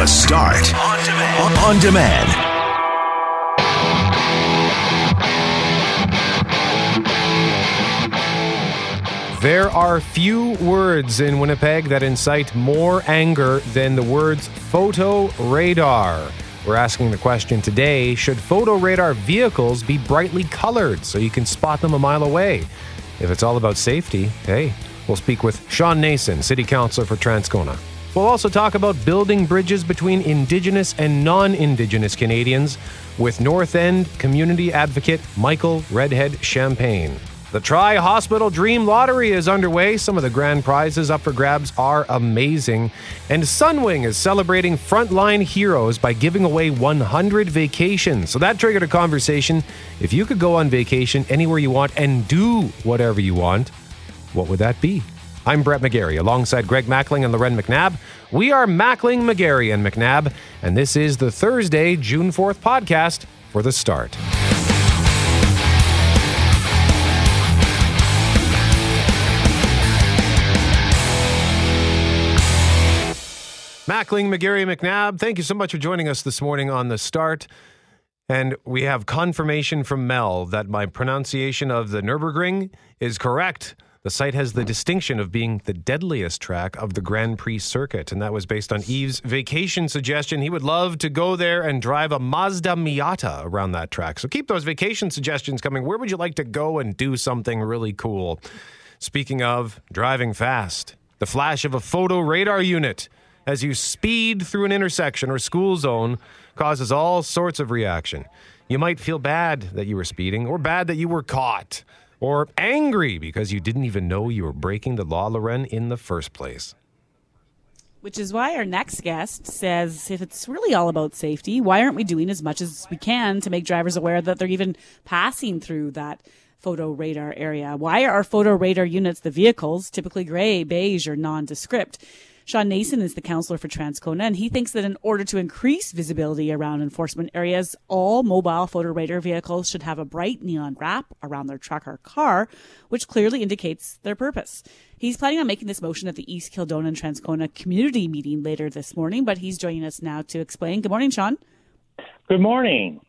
The Start. On demand. On demand. There are few words in Winnipeg that incite more anger than the words photo radar. We're asking the question today should photo radar vehicles be brightly colored so you can spot them a mile away? If it's all about safety, hey, we'll speak with Shawn Nason, City Councilor for Transcona. We'll also talk about building bridges between Indigenous and non Indigenous Canadians with North End community advocate Michael Redhead Champagne. The Tri Hospital Dream Lottery is underway. Some of the grand prizes up for grabs are amazing. And Sunwing is celebrating frontline heroes by giving away 100 vacations. So that triggered a conversation. If you could go on vacation anywhere you want and do whatever you want, what would that be? I'm Brett McGarry alongside Greg Mackling and Lauren McNabb. We are Mackling, McGarry, and McNabb, and this is the Thursday, June 4th podcast for the start. Mackling, McGarry, McNabb, thank you so much for joining us this morning on the start. And we have confirmation from Mel that my pronunciation of the Nürburgring is correct. The site has the distinction of being the deadliest track of the Grand Prix circuit, and that was based on Eve's vacation suggestion. He would love to go there and drive a Mazda Miata around that track. So keep those vacation suggestions coming. Where would you like to go and do something really cool? Speaking of driving fast, the flash of a photo radar unit as you speed through an intersection or school zone causes all sorts of reaction. You might feel bad that you were speeding, or bad that you were caught, or angry because you didn't even know you were breaking the law, Lauren, in the first place. Which is why our next guest says if it's really all about safety, why aren't we doing as much as we can to make drivers aware that they're even passing through that photo radar area? Why are photo radar units, the vehicles, typically gray, beige, or nondescript? Shawn Nason is the counselor for Transcona, and he thinks that in order to increase visibility around enforcement areas, all mobile photo radar vehicles should have a bright neon wrap around their truck or car, which clearly indicates their purpose. He's planning on making this motion at the East Kildonan and Transcona community meeting later this morning, but he's joining us now to explain. Good morning, Shawn. Good morning.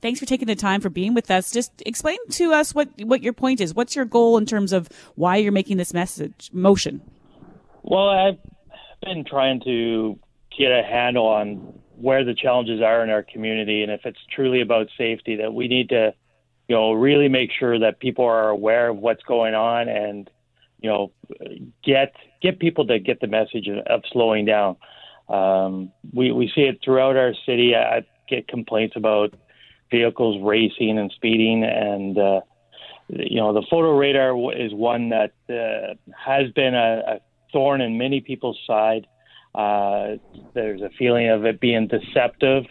Thanks for taking the time for being with us. Just explain to us what, what your point is. What's your goal in terms of why you're making this message motion? Well, I've been trying to get a handle on where the challenges are in our community, and if it's truly about safety, that we need to, you know, really make sure that people are aware of what's going on, and you know, get get people to get the message of slowing down. Um, we we see it throughout our city. I get complaints about vehicles racing and speeding, and uh, you know, the photo radar is one that uh, has been a, a thorn in many people's side. Uh, there's a feeling of it being deceptive.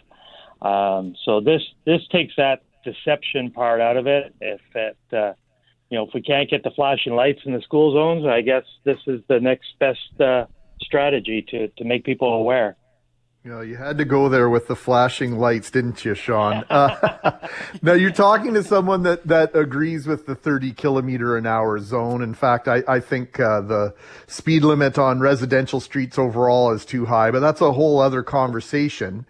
Um, so this this takes that deception part out of it. If it, uh, you know, if we can't get the flashing lights in the school zones, I guess this is the next best uh, strategy to to make people aware. You know, you had to go there with the flashing lights, didn't you, Shawn? Uh, now you're talking to someone that, that agrees with the 30 kilometer an hour zone. In fact, I, I think uh, the speed limit on residential streets overall is too high, but that's a whole other conversation.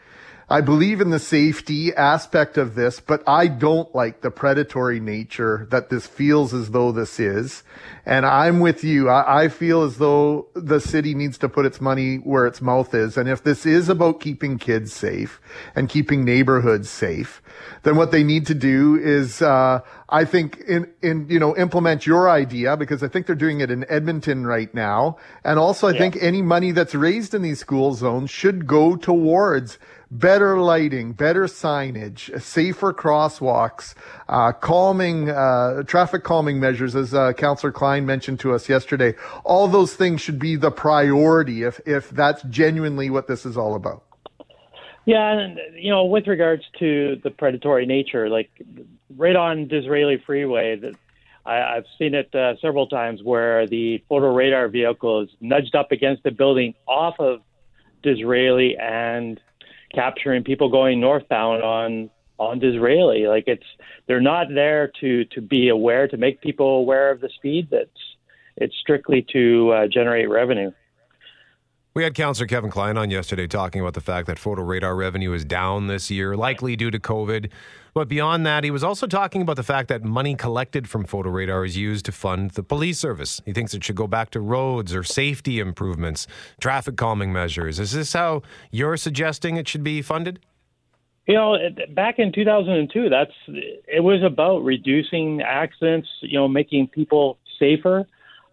I believe in the safety aspect of this, but I don't like the predatory nature that this feels as though this is. And I'm with you. I, I, feel as though the city needs to put its money where its mouth is. And if this is about keeping kids safe and keeping neighborhoods safe, then what they need to do is, uh, I think in, in, you know, implement your idea because I think they're doing it in Edmonton right now. And also I yeah. think any money that's raised in these school zones should go towards better lighting, better signage, safer crosswalks, uh, calming, uh, traffic calming measures, as uh, Councillor Klein mentioned to us yesterday. All those things should be the priority if, if that's genuinely what this is all about. Yeah, and you know, with regards to the predatory nature, like right on Disraeli Freeway, that I, have seen it uh, several times where the photo radar vehicle is nudged up against the building off of Disraeli and capturing people going northbound on on Disraeli. Like it's they're not there to to be aware to make people aware of the speed. That's it's strictly to uh, generate revenue. We had Councillor Kevin Klein on yesterday talking about the fact that photo radar revenue is down this year, likely due to COVID. But beyond that, he was also talking about the fact that money collected from photo radar is used to fund the police service. He thinks it should go back to roads or safety improvements, traffic calming measures. Is this how you're suggesting it should be funded? You know, back in 2002, that's it was about reducing accidents. You know, making people safer.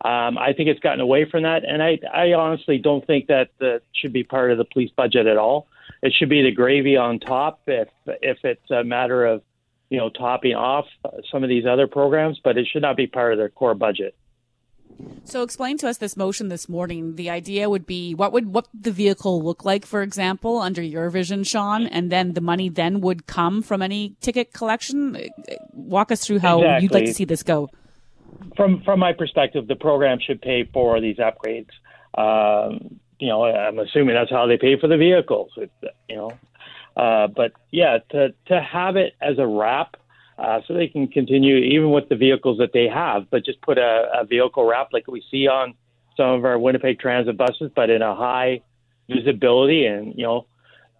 Um, I think it's gotten away from that, and I, I honestly don't think that that should be part of the police budget at all. It should be the gravy on top if if it's a matter of you know topping off some of these other programs, but it should not be part of their core budget. So explain to us this motion this morning. The idea would be what would what the vehicle look like, for example, under your vision, Shawn, and then the money then would come from any ticket collection. Walk us through how exactly. you'd like to see this go from from my perspective, the program should pay for these upgrades. Um, you know, I'm assuming that's how they pay for the vehicles. You know, uh, but yeah, to to have it as a wrap, uh, so they can continue even with the vehicles that they have, but just put a, a vehicle wrap like we see on some of our Winnipeg Transit buses, but in a high visibility, and you know,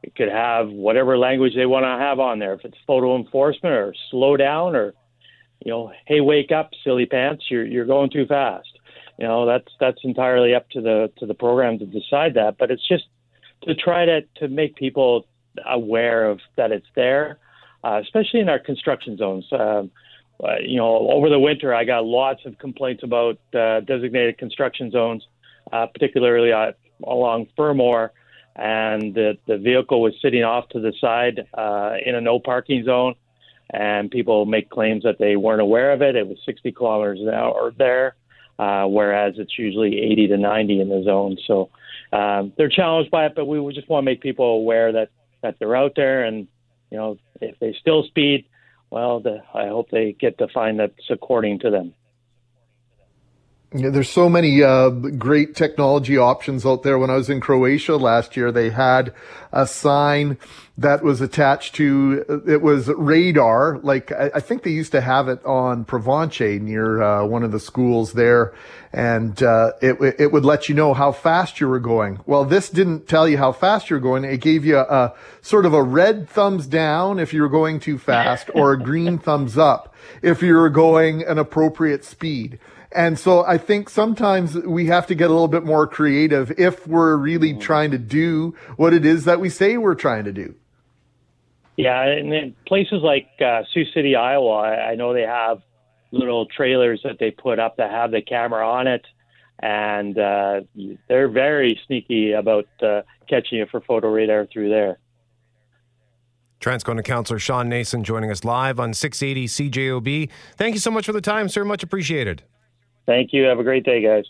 it could have whatever language they want to have on there. If it's photo enforcement or slow down or you know, hey, wake up, silly pants, you're you're going too fast. You know, that's that's entirely up to the to the program to decide that. But it's just to try to to make people aware of that it's there, uh, especially in our construction zones. Um, uh, you know, over the winter, I got lots of complaints about uh, designated construction zones, uh, particularly uh, along Fermor, and the the vehicle was sitting off to the side uh, in a no parking zone and people make claims that they weren't aware of it. It was 60 kilometers an hour there, uh, whereas it's usually 80 to 90 in the zone. So um, they're challenged by it, but we just want to make people aware that that they're out there, and you know, if they still speed, well, the, I hope they get the fine that's according to them. There's so many uh, great technology options out there. When I was in Croatia last year, they had a sign that was attached to it was radar. Like I, I think they used to have it on Provence near uh, one of the schools there, and uh, it it would let you know how fast you were going. Well, this didn't tell you how fast you're going. It gave you a, a sort of a red thumbs down if you were going too fast, or a green thumbs up if you were going an appropriate speed. And so I think sometimes we have to get a little bit more creative if we're really mm-hmm. trying to do what it is that we say we're trying to do. Yeah, and in places like uh, Sioux City, Iowa, I know they have little trailers that they put up that have the camera on it, and uh, they're very sneaky about uh, catching you for photo radar through there. Transcona Councillor Shawn Nason joining us live on 680 CJOB. Thank you so much for the time, sir. Much appreciated. Thank you. Have a great day, guys.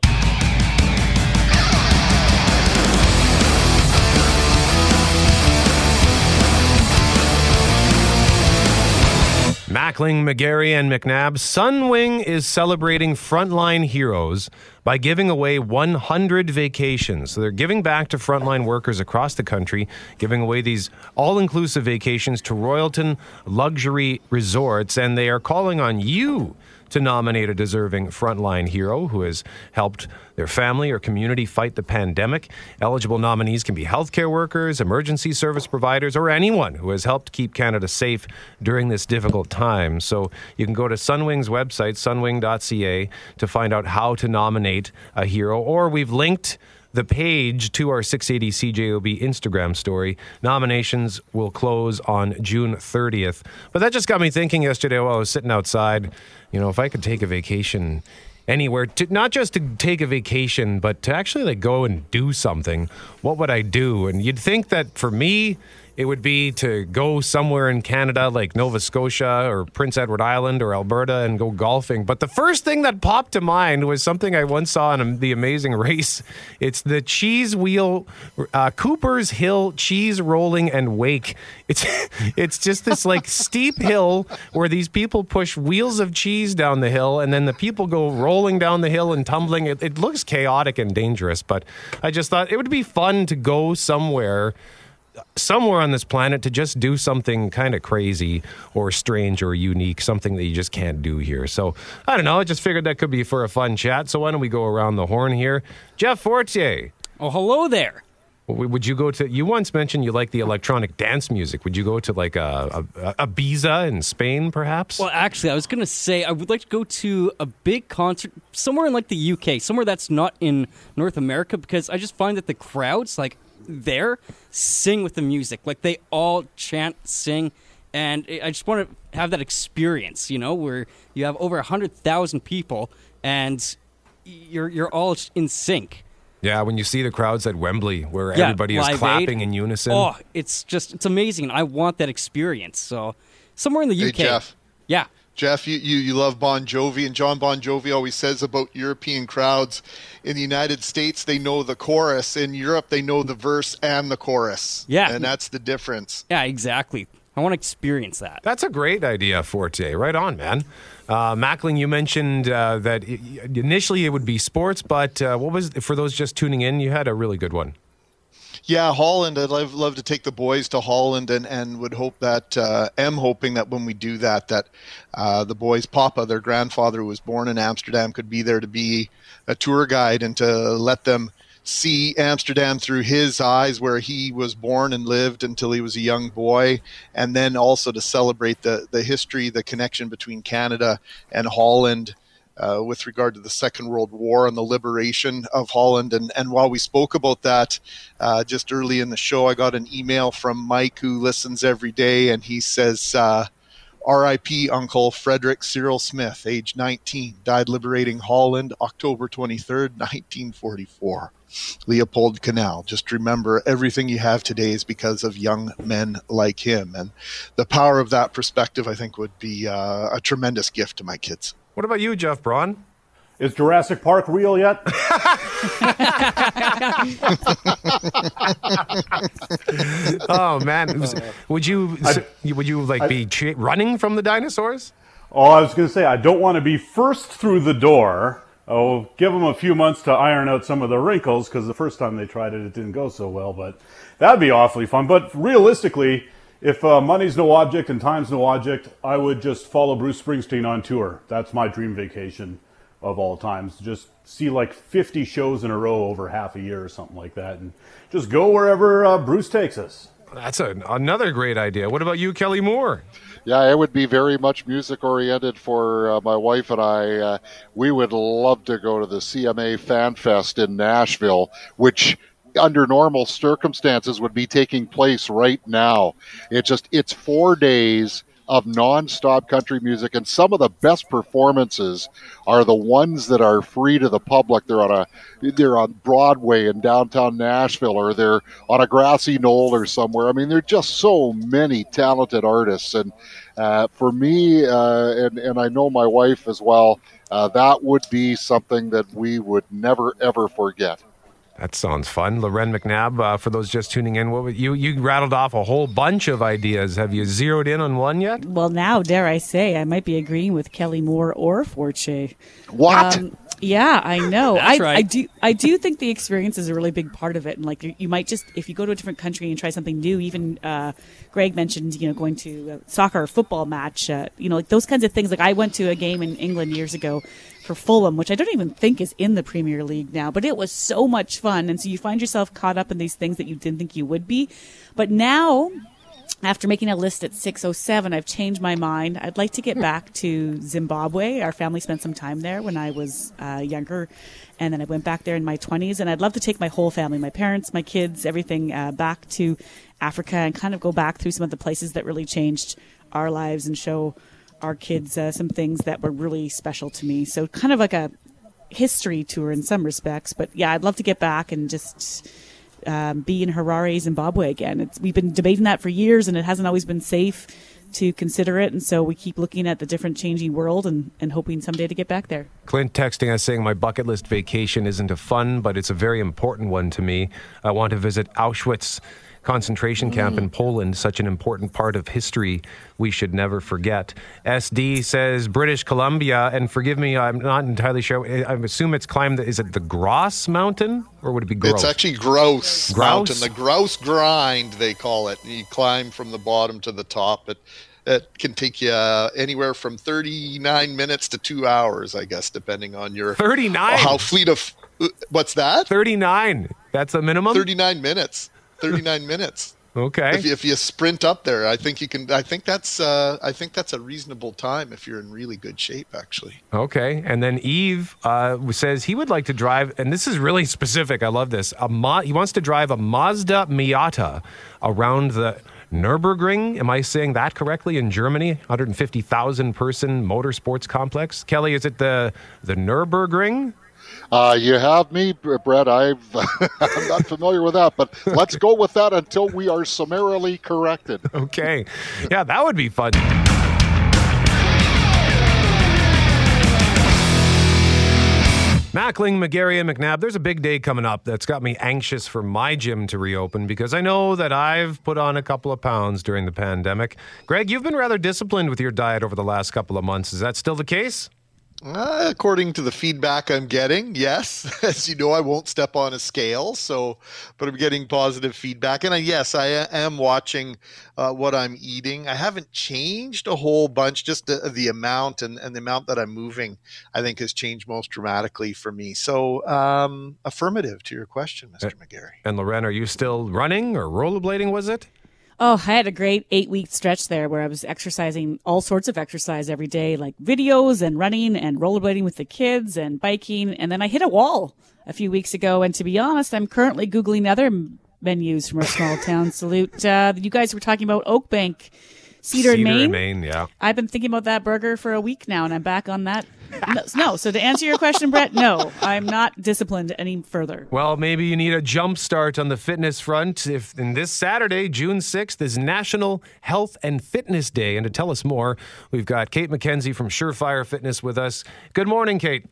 Mackling, McGarry, and McNabb, Sunwing is celebrating frontline heroes by giving away 100 vacations. So they're giving back to frontline workers across the country, giving away these all inclusive vacations to Royalton Luxury Resorts, and they are calling on you to nominate a deserving frontline hero who has helped their family or community fight the pandemic. Eligible nominees can be healthcare workers, emergency service providers, or anyone who has helped keep Canada safe during this difficult time. So you can go to Sunwing's website, sunwing.ca, to find out how to nominate a hero, or we've linked the page to our 680 CJOB Instagram story. Nominations will close on June 30th. But that just got me thinking yesterday while I was sitting outside, you know, if I could take a vacation anywhere to not just to take a vacation but to actually like go and do something what would i do and you'd think that for me it would be to go somewhere in Canada like Nova Scotia or Prince Edward Island or Alberta and go golfing. But the first thing that popped to mind was something I once saw in The Amazing Race. It's the cheese wheel, uh, Cooper's Hill cheese rolling and wake. It's it's just this like steep hill where these people push wheels of cheese down the hill and then the people go rolling down the hill and tumbling. It, it looks chaotic and dangerous, but I just thought it would be fun to go somewhere somewhere on this planet to just do something kind of crazy or strange or unique, something that you just can't do here. So I don't know. I just figured that could be for a fun chat. So why don't we go around the horn here? Jeff Fortier, Oh, hello there. Would you go to? You once mentioned you like the electronic dance music. Would you go to like a a, a Ibiza in Spain, perhaps? Well, actually, I was going to say I would like to go to a big concert somewhere in like the UK, somewhere that's not in North America, because I just find that the crowds, like there, sing with the music. Like they all chant, sing, and I just want to have that experience, you know, where you have over a hundred thousand people and you're you're all in sync. yeah, when you see the crowds at Wembley, where Yeah, everybody is clapping Aid. in unison. Oh, it's just it's amazing. I want that experience. So somewhere in the Hey, UK. Jeff. Yeah. Jeff, you, you, you love Bon Jovi, and John Bon Jovi always says about European crowds in the United States, they know the chorus. In Europe, they know the verse and the chorus. Yeah. And that's the difference. Yeah, exactly. I want to experience that. That's a great idea, Forte. Right on, man. Uh, Mackling, you mentioned uh, that initially it would be sports, but uh, what was for those just tuning in? You had a really good one. Yeah, Holland. I'd love, love to take the boys to Holland, and, and would hope that uh, am hoping that when we do that, that uh, the boys' papa, their grandfather, who was born in Amsterdam, could be there to be a tour guide and to let them see Amsterdam through his eyes, where he was born and lived until he was a young boy, and then also to celebrate the the history, the connection between Canada and Holland uh, with regard to the Second World War and the liberation of Holland. And, and while we spoke about that uh, just early in the show, I got an email from Mike who listens every day, and he says, uh, R.I.P. Uncle Frederick Cyril Smith, age 19, died liberating Holland October 23rd, 1944. Leopold Canal. Just remember everything you have today is because of young men like him. And the power of that perspective, I think, would be uh, a tremendous gift to my kids. What about you, Jeff Braun? Is Jurassic Park real yet? Oh man, Was- would you would you like be cha- running from the dinosaurs? Oh, I was going to say, I don't want to be first through the door. Oh, give them a few months to iron out some of the wrinkles because the first time they tried it, it didn't go so well. But that'd be awfully fun. But realistically, if uh, money's no object and time's no object, I would just follow Bruce Springsteen on tour. That's my dream vacation of all times. Just see like 50 shows in a row over half a year or something like that, and just go wherever uh, Bruce takes us. That's a, another great idea. What about you, Kelly Moore? Yeah, it would be very much music oriented for uh, my wife and I. Uh, we would love to go to the CMA Fan Fest in Nashville, which under normal circumstances would be taking place right now. It just it's 4 days of non-stop country music and some of the best performances are the ones that are free to the public. They're on a they're on Broadway in downtown Nashville or they're on a grassy knoll or somewhere. I mean there're just so many talented artists. And uh, for me uh, and and I know my wife as well uh, that would be something that we would never ever forget That sounds fun. Lauren McNabb, uh, for those just tuning in, what would, you you rattled off a whole bunch of ideas. Have you zeroed in on one yet? Well, now, dare I say, I might be agreeing with Kelly Moore or Forche. what Um, yeah, I know. That's I, right. I do. I do think the experience is a really big part of it, and like you, you might just if you go to a different country and try something new. Even uh, Greg mentioned, you know, going to a soccer or football match. Uh, you know, like those kinds of things. Like I went to a game in England years ago for Fulham, which I don't even think is in the Premier League now, but it was so much fun. And so you find yourself caught up in these things that you didn't think you would be. But now after making a list at 607 i've changed my mind. I'd like to get back to zimbabwe. Our family spent some time there when i was uh, younger. And then i went back there in my 20s and i'd love to take my whole family my parents my kids everything uh, back to africa and kind of go back through some of the places that really changed our lives and show our kids uh, some things that were really special to me so kind of like a history tour in some respects but yeah i'd love to get back and just um, be in Harare, Zimbabwe again. It's, we've been debating that for years, and it hasn't always been safe to consider it. And so we keep looking at the different changing world and, and hoping someday to get back there. Clint texting us saying my bucket list vacation isn't a fun, but it's a very important one to me. I want to visit Auschwitz concentration camp in Poland, such an important part of history we should never forget. SD says British Columbia, and forgive me, I'm not entirely sure. I assume it's climbed. Is it the Gross Mountain, or would it be Gross? It's actually grouse, Grouse? mountain, the grouse grind they call it. You climb from the bottom to the top. It it can take you uh, anywhere from 39 minutes to two hours, I guess, depending on your 39. how fleet of. What's that? 39. That's the minimum. 39 minutes. 39 minutes. Okay. If you, if you sprint up there, I think you can. I think that's. Uh, I think that's a reasonable time if you're in really good shape, actually. Okay, and then Eve uh, says he would like to drive, and this is really specific. I love this. A Ma- he wants to drive a Mazda Miata around the Nurburgring. Am I saying that correctly? In Germany, 150,000 person motorsports complex. Kelly, is it the the Nurburgring? Uh, you have me, Brett. I've, I'm not familiar with that, but let's go with that until we are summarily corrected. Okay, yeah, that would be fun. Mackling, McGarry, and McNabb, there's a big day coming up that's got me anxious for my gym to reopen because I know that I've put on a couple of pounds during the pandemic. Greg, you've been rather disciplined with your diet over the last couple of months. Is that still the case? Uh, according to the feedback I'm getting, yes. As you know, I won't step on a scale, so but I'm getting positive feedback, and I, yes, I am watching uh, what I'm eating. I haven't changed a whole bunch, just the, the amount and, and the amount that I'm moving. I think has changed most dramatically for me. So, um, affirmative to your question, Mr. McGarry. And Lauren, are you still running or rollerblading? Was it? Oh, I had a great eight week stretch there where I was exercising all sorts of exercise every day, like videos and running and rollerblading with the kids and biking. And then I hit a wall a few weeks ago. And to be honest, I'm currently Googling other menus from our small town salute. Uh, you guys were talking about Oak Bank Cedar, Cedar Maine. Maine, yeah. I've been thinking about that burger for a week now and I'm back on that. No, no. So to answer your question, Brett, no, I'm not disciplined any further. Well, maybe you need a jump start on the fitness front. If in this Saturday, June 6th, is National Health and Fitness Day. And to tell us more, we've got Kate McKenzie from Surefire Fitness with us. Good morning, Kate.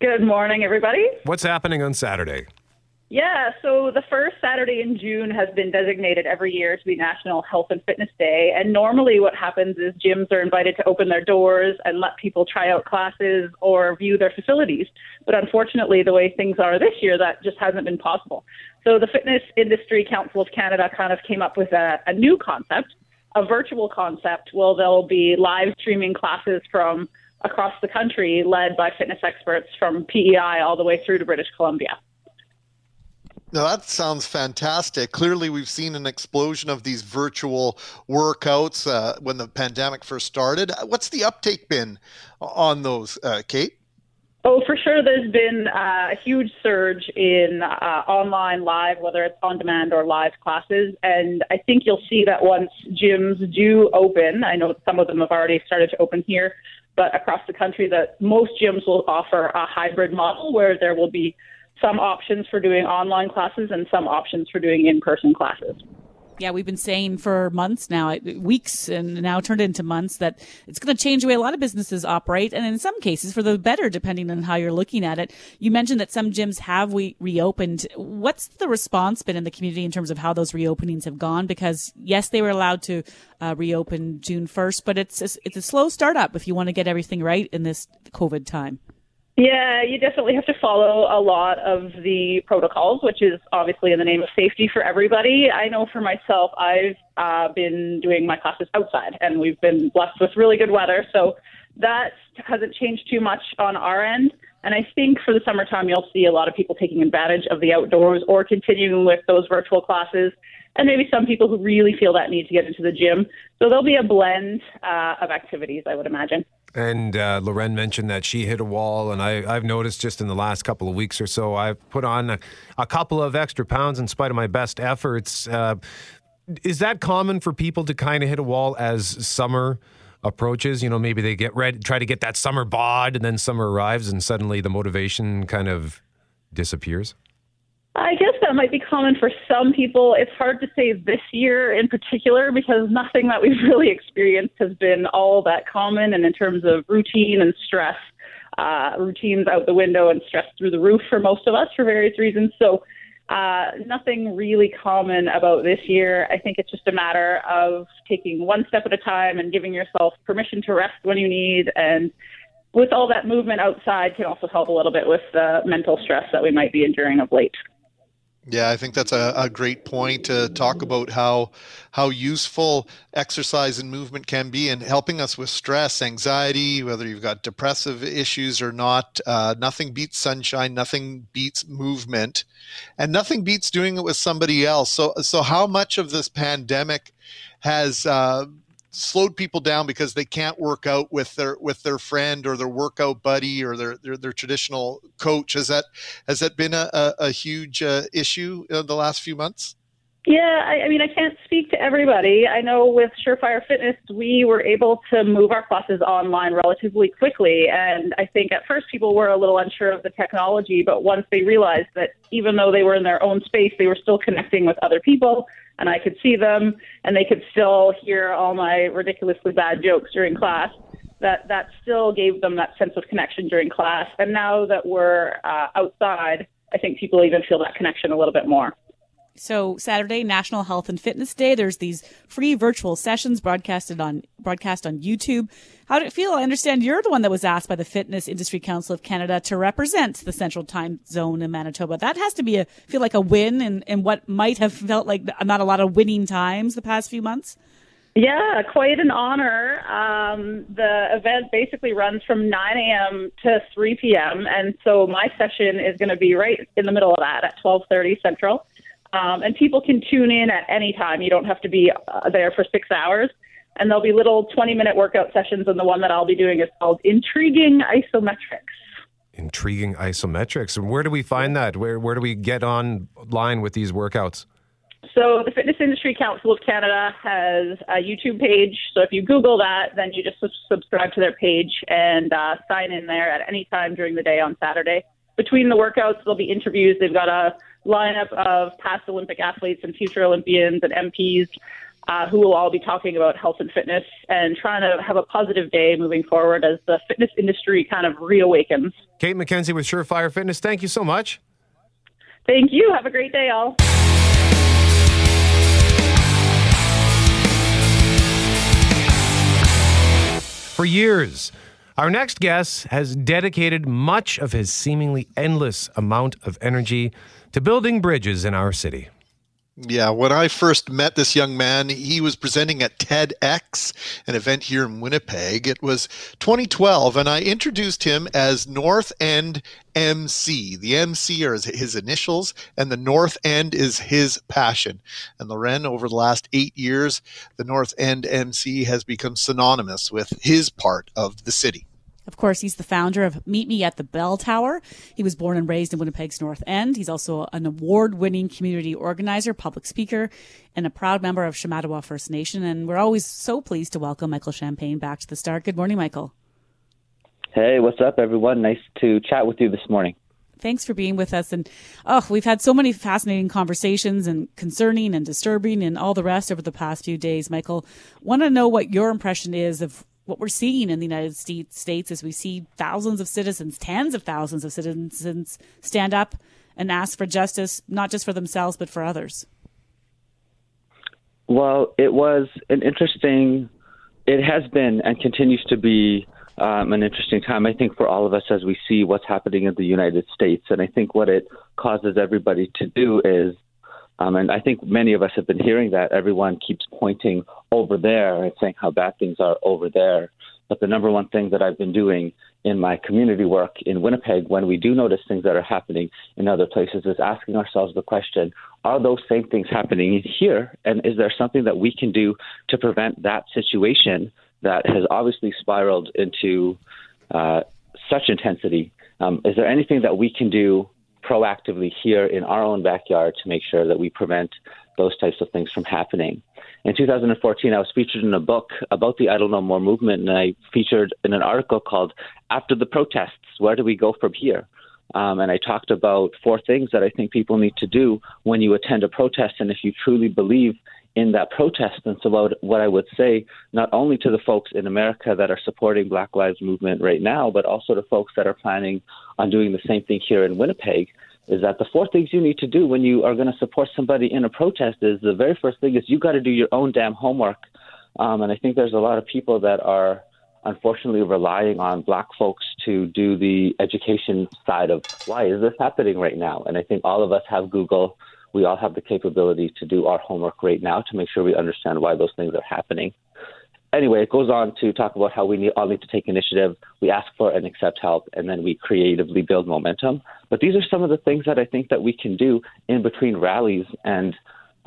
Good morning, everybody. What's happening on Saturday? Yeah, so the first Saturday in June has been designated every year to be National Health and Fitness Day. And normally, what happens is gyms are invited to open their doors and let people try out classes or view their facilities. But unfortunately, the way things are this year, that just hasn't been possible. So the Fitness Industry Council of Canada kind of came up with a, a new concept, a virtual concept. Well, there'll be live streaming classes from across the country led by fitness experts from PEI all the way through to British Columbia. Now that sounds fantastic. Clearly, we've seen an explosion of these virtual workouts uh, when the pandemic first started. What's the uptake been on those, uh, Kate? Oh, for sure. There's been uh, a huge surge in uh, online live, whether it's on demand or live classes. And I think you'll see that once gyms do open, I know some of them have already started to open here, but across the country, that most gyms will offer a hybrid model where there will be some options for doing online classes and some options for doing in person classes. Yeah, we've been saying for months now, weeks, and now turned into months that it's going to change the way a lot of businesses operate, and in some cases for the better, depending on how you're looking at it. You mentioned that some gyms have we reopened. What's the response been in the community in terms of how those reopenings have gone? Because yes, they were allowed to uh, reopen June 1st, but it's a, it's a slow startup if you want to get everything right in this COVID time. Yeah, you definitely have to follow a lot of the protocols, which is obviously in the name of safety for everybody. I know for myself, I've uh, been doing my classes outside, and we've been blessed with really good weather, so that hasn't changed too much on our end. And I think for the summertime, you'll see a lot of people taking advantage of the outdoors or continuing with those virtual classes, and maybe some people who really feel that need to get into the gym. So there'll be a blend uh, of activities, I would imagine. And uh, Lauren mentioned that she hit a wall, and I, have noticed just in the last couple of weeks or so, I've put on a, a couple of extra pounds in spite of my best efforts. Uh, is that common for people to kind of hit a wall as summer approaches? You know, maybe they get ready, try to get that summer bod, and then summer arrives, and suddenly the motivation kind of disappears. I guess that might be common for some people. It's hard to say this year in particular because nothing that we've really experienced has been all that common. And in terms of routine and stress, uh, routines out the window and stress through the roof for most of us for various reasons. So, uh, nothing really common about this year. I think it's just a matter of taking one step at a time and giving yourself permission to rest when you need. And with all that movement outside, can also help a little bit with the mental stress that we might be enduring of late. Yeah, I think that's a, a great point to talk about how how useful exercise and movement can be in helping us with stress, anxiety, whether you've got depressive issues or not. Uh, nothing beats sunshine, nothing beats movement, and nothing beats doing it with somebody else. So, so how much of this pandemic has uh, slowed people down because they can't work out with their with their friend or their workout buddy or their their, their traditional coach. Has that has that been a, a, a huge uh, issue in the last few months? Yeah, I, I mean, I can't speak to everybody. I know with Surefire Fitness, we were able to move our classes online relatively quickly. And I think at first people were a little unsure of the technology, but once they realized that even though they were in their own space, they were still connecting with other people and I could see them and they could still hear all my ridiculously bad jokes during class. That that still gave them that sense of connection during class. And now that we're uh, outside, I think people even feel that connection a little bit more. So Saturday, National Health and Fitness Day. There's these free virtual sessions broadcasted on broadcast on YouTube. How did it feel? I understand you're the one that was asked by the Fitness Industry Council of Canada to represent the Central Time Zone in Manitoba. That has to be a feel like a win in, in what might have felt like not a lot of winning times the past few months. Yeah, quite an honor. Um, the event basically runs from 9 a.m. to 3 p.m. and so my session is going to be right in the middle of that at 12:30 Central. Um, and people can tune in at any time. You don't have to be uh, there for six hours. And there'll be little 20 minute workout sessions. And the one that I'll be doing is called Intriguing Isometrics. Intriguing isometrics. And where do we find that? Where where do we get online with these workouts? So the Fitness Industry Council of Canada has a YouTube page. So if you Google that, then you just subscribe to their page and uh, sign in there at any time during the day on Saturday. Between the workouts, there'll be interviews. They've got a lineup of past Olympic athletes and future Olympians and MPs uh, who will all be talking about health and fitness and trying to have a positive day moving forward as the fitness industry kind of reawakens. Kate McKenzie with Surefire Fitness, thank you so much. Thank you. Have a great day, all. For years, our next guest has dedicated much of his seemingly endless amount of energy to building bridges in our city. Yeah, when I first met this young man, he was presenting at TEDx, an event here in Winnipeg. It was 2012, and I introduced him as North End MC. The MC are his initials, and the North End is his passion. And Lauren, over the last eight years, the North End MC has become synonymous with his part of the city. Of course, he's the founder of Meet Me at the Bell Tower. He was born and raised in Winnipeg's North End. He's also an award winning community organizer, public speaker, and a proud member of Shamattawa First Nation. And we're always so pleased to welcome Michael Champagne back to the start. Good morning, Michael. Hey, what's up, everyone? Nice to chat with you this morning. Thanks for being with us. And oh, we've had so many fascinating conversations and concerning and disturbing and all the rest over the past few days. Michael, want to know what your impression is of what we're seeing in the United States is we see thousands of citizens, tens of thousands of citizens stand up and ask for justice, not just for themselves, but for others? Well, it was an interesting, it has been and continues to be um, an interesting time, I think, for all of us as we see what's happening in the United States. And I think what it causes everybody to do is um, and I think many of us have been hearing that. Everyone keeps pointing over there and saying how bad things are over there. But the number one thing that I've been doing in my community work in Winnipeg, when we do notice things that are happening in other places, is asking ourselves the question are those same things happening here? And is there something that we can do to prevent that situation that has obviously spiraled into uh, such intensity? Um, is there anything that we can do proactively here in our own backyard to make sure that we prevent those types of things from happening. In 2014, I was featured in a book about the Idle No More movement, and I featured in an article called After the Protests Where Do We Go From Here? Um, and I talked about four things that I think people need to do when you attend a protest. And if you truly believe in that protest. And so, what, what I would say, not only to the folks in America that are supporting Black Lives Movement right now, but also to folks that are planning on doing the same thing here in Winnipeg, is that the four things you need to do when you are going to support somebody in a protest is the very first thing is you got to do your own damn homework. Um, and I think there's a lot of people that are unfortunately relying on black folks to do the education side of why is this happening right now. And I think all of us have Google we all have the capability to do our homework right now to make sure we understand why those things are happening. Anyway, it goes on to talk about how we need, all need to take initiative. We ask for and accept help, and then we creatively build momentum. But these are some of the things that I think that we can do in between rallies. And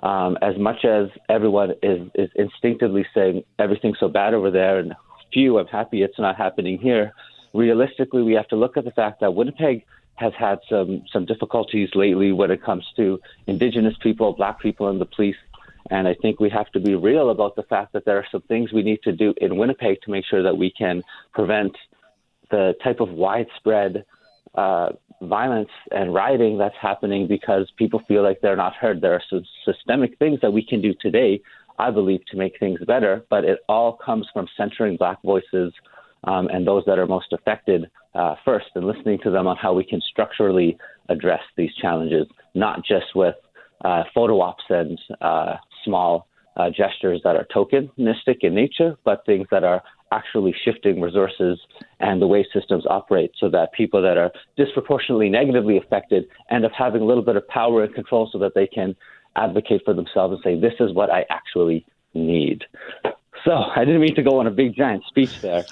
um, as much as everyone is, is instinctively saying everything's so bad over there, and phew, I'm happy it's not happening here. Realistically, we have to look at the fact that Winnipeg has had some some difficulties lately when it comes to Indigenous people, Black people, and the police. And I think we have to be real about the fact that there are some things we need to do in Winnipeg to make sure that we can prevent the type of widespread uh, violence and rioting that's happening because people feel like they're not heard. There are some systemic things that we can do today, I believe, to make things better, but it all comes from centering Black voices um, and those that are most affected uh, first and listening to them on how we can structurally address these challenges, not just with uh, photo ops and uh, small uh, gestures that are tokenistic in nature, but things that are actually shifting resources and the way systems operate so that people that are disproportionately negatively affected end up having a little bit of power and control so that they can advocate for themselves and say, this is what I actually need. So I didn't mean to go on a big giant speech there.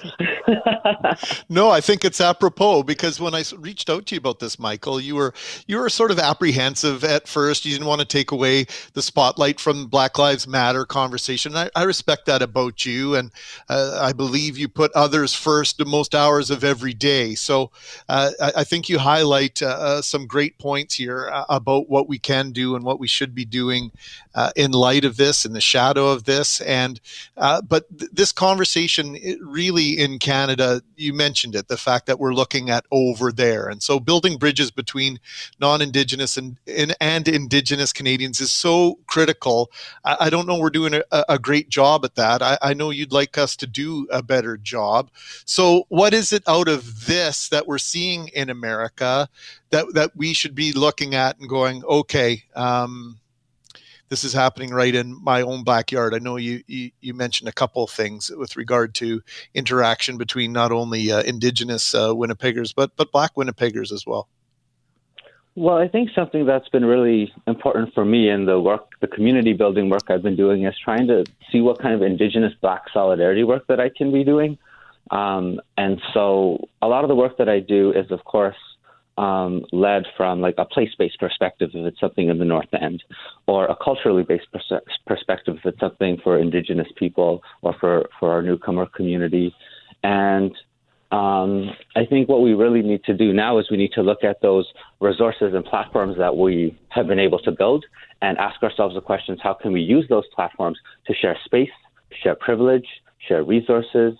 no, I think it's apropos because when I reached out to you about this, Michael, you were you were sort of apprehensive at first. You didn't want to take away the spotlight from Black Lives Matter conversation. I, I respect that about you, and uh, I believe you put others first the most hours of every day. So uh, I, I, think you highlight uh, uh some great points here uh, about what we can do and what we should be doing uh, in light of this, in the shadow of this, and but th- this conversation really in Canada, you mentioned it, the fact that we're looking at over there. And so building bridges between non Indigenous and, and, and, Indigenous Canadians is so critical. I, I don't know we're doing a, a, great job at that. I, I know you'd like us to do a better job. So, what is it out of this that we're seeing in America that, that we should be looking at and going, okay, um, this is happening right in my own backyard. I know you you, you mentioned a couple of things with regard to interaction between not only uh, Indigenous uh, Winnipeggers but but Black Winnipeggers as well. Well, I think something that's been really important for me in the work, the community building work I've been doing, is trying to see what kind of Indigenous Black solidarity work that I can be doing. Um, and so, a lot of the work that I do is, of course, um, led from like a place-based perspective if it's something in the North End, or a culturally based pers- perspective if it's something for Indigenous people or for for our newcomer community. And um, I think what we really need to do now is we need to look at those resources and platforms that we have been able to build and ask ourselves the questions: How can we use those platforms to share space, share privilege, share resources,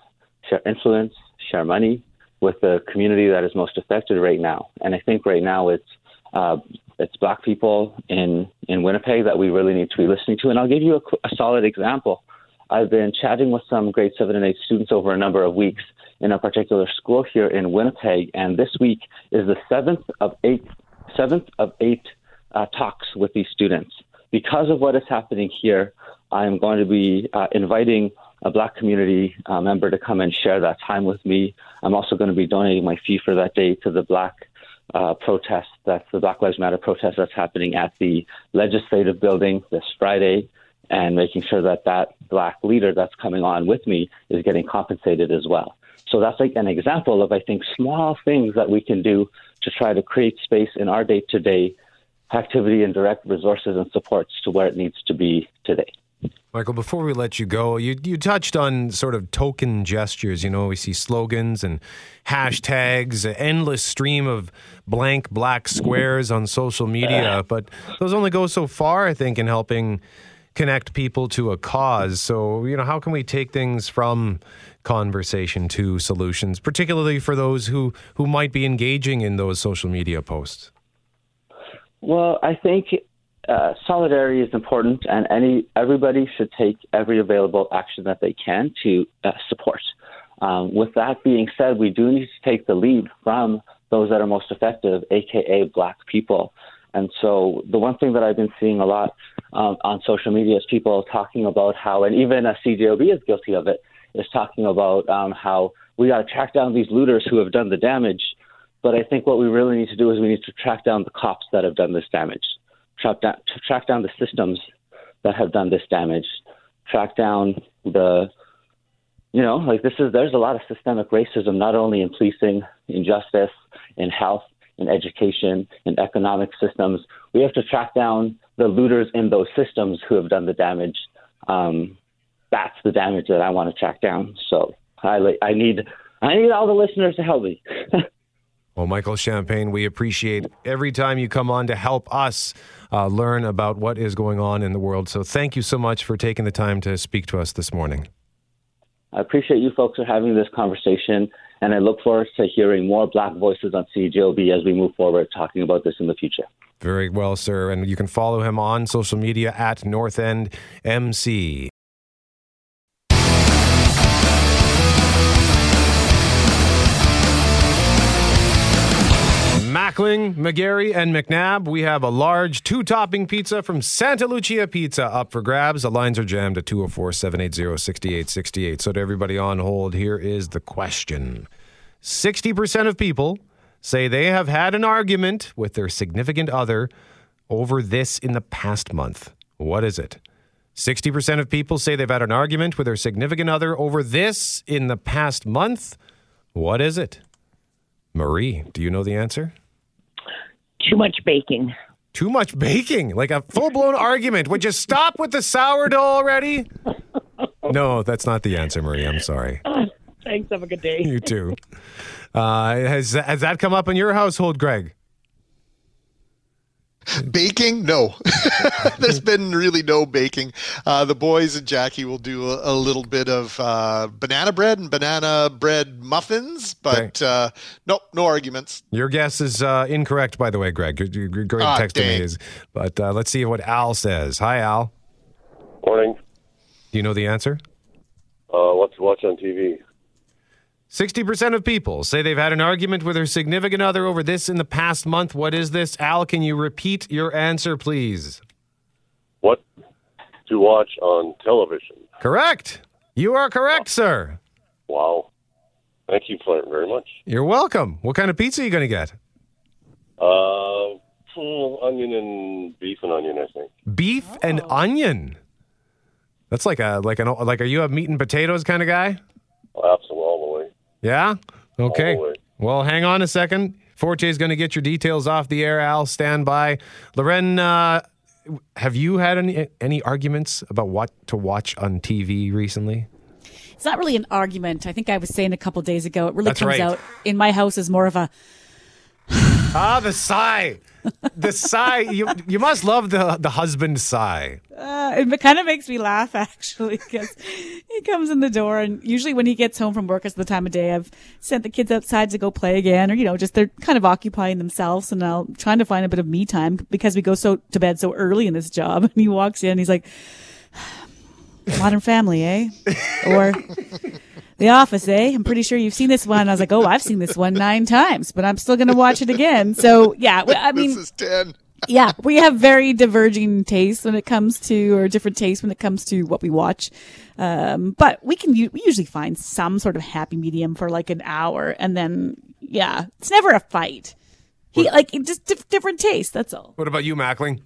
share influence, share money? With the community that is most affected right now. And I think right now it's uh, it's black people in in Winnipeg that we really need to be listening to. And I'll give you a, a solid example. I've been chatting with some grade seven and eight students over a number of weeks in a particular school here in Winnipeg, and this week is the seventh of eight seventh of eight uh, talks with these students. Because of what is happening here, I'm going to be uh, inviting a black community uh, member to come and share that time with me. I'm also going to be donating my fee for that day to the black uh, protest, that's the Black Lives Matter protest that's happening at the legislative building this Friday, and making sure that that black leader that's coming on with me is getting compensated as well. So that's like an example of, I think, small things that we can do to try to create space in our day to day activity and direct resources and supports to where it needs to be today. Michael, before we let you go, you you touched on sort of token gestures. You know, we see slogans and hashtags, an endless stream of blank black squares on social media, but those only go so far, I think, in helping connect people to a cause. So, you know, how can we take things from conversation to solutions, particularly for those who who might be engaging in those social media posts? Well, I think uh, solidarity is important, and any everybody should take every available action that they can to uh, support. Um, with that being said, we do need to take the lead from those that are most effective, aka Black people. And so, the one thing that I've been seeing a lot um, on social media is people talking about how, and even a CJOB is guilty of it, is talking about um, how we got to track down these looters who have done the damage. But I think what we really need to do is we need to track down the cops that have done this damage track down, track down the systems that have done this damage, track down the, you know, like this is there's a lot of systemic racism not only in policing, in justice, in health, in education, in economic systems. We have to track down the looters in those systems who have done the damage. Um, that's the damage that I want to track down. So I I need I need all the listeners to help me. Well, Michael Champagne, we appreciate every time you come on to help us uh, learn about what is going on in the world. So thank you so much for taking the time to speak to us this morning. I appreciate you folks for having this conversation, and I look forward to hearing more Black voices on CJOB as we move forward talking about this in the future. Very well, sir. And you can follow him on social media at North End MC. Mackling, McGarry, and McNabb, we have a large two topping pizza from Santa Lucia Pizza up for grabs. The lines are jammed at 204 780 6868. So, to everybody on hold, here is the question 60% of people say they have had an argument with their significant other over this in the past month. What is it? 60% of people say they've had an argument with their significant other over this in the past month. What is it? Marie, do you know the answer? Too much baking. Too much baking, like a full blown argument. Would you stop with the sourdough already? No, that's not the answer, Marie. I'm sorry. Thanks. Have a good day. You too. Uh, has has that come up in your household, Greg? Baking? No. There's been really no baking. Uh, the boys and Jackie will do a, a little bit of uh, banana bread and banana bread muffins, but uh, no, no arguments. Your guess is uh, incorrect, by the way, Greg. Go go ahead and Ah, text me. dang. his. But uh, let's see what Al says. Hi, Al. Morning. Do you know the answer? Uh, what to watch on TV? 60% of people say they've had an argument with their significant other over this in the past month. What is this? Al, can you repeat your answer, please? What to watch on television? Correct. You are correct, sir. Wow. Thank you for very much. You're welcome. What kind of pizza are you going to get? Uh, hmm, onion and beef and onion, I think. Beef and onion. That's like a like an like are you a meat and potatoes kind of guy? Absolutely, all the way. Yeah. Okay. All the way. Well, hang on a second. Forte is going to get your details off the air. Al, stand by. Lauren, uh, have you had any any arguments about what to watch on TV recently? It's not really an argument. I think I was saying a couple days ago. It really That's comes right. out in my house as more of a ah, the sigh. The sigh. You you must love the the husband sigh. Uh, it kind of makes me laugh actually because he comes in the door and usually when he gets home from work, it's the time of day I've sent the kids outside to go play again or you know just they're kind of occupying themselves and I'll trying to find a bit of me time because we go so to bed so early in this job and he walks in and he's like Modern Family, eh? Or The Office, eh? I'm pretty sure you've seen this one. I was like, oh, I've seen this one nine times, but I'm still going to watch it again. So yeah, I mean, this is 10. yeah, we have very diverging tastes when it comes to, or different tastes when it comes to what we watch. Um, but we can, we usually find some sort of happy medium for like an hour, and then yeah, it's never a fight. He like just dif- different tastes. That's all. What about you, Mackling?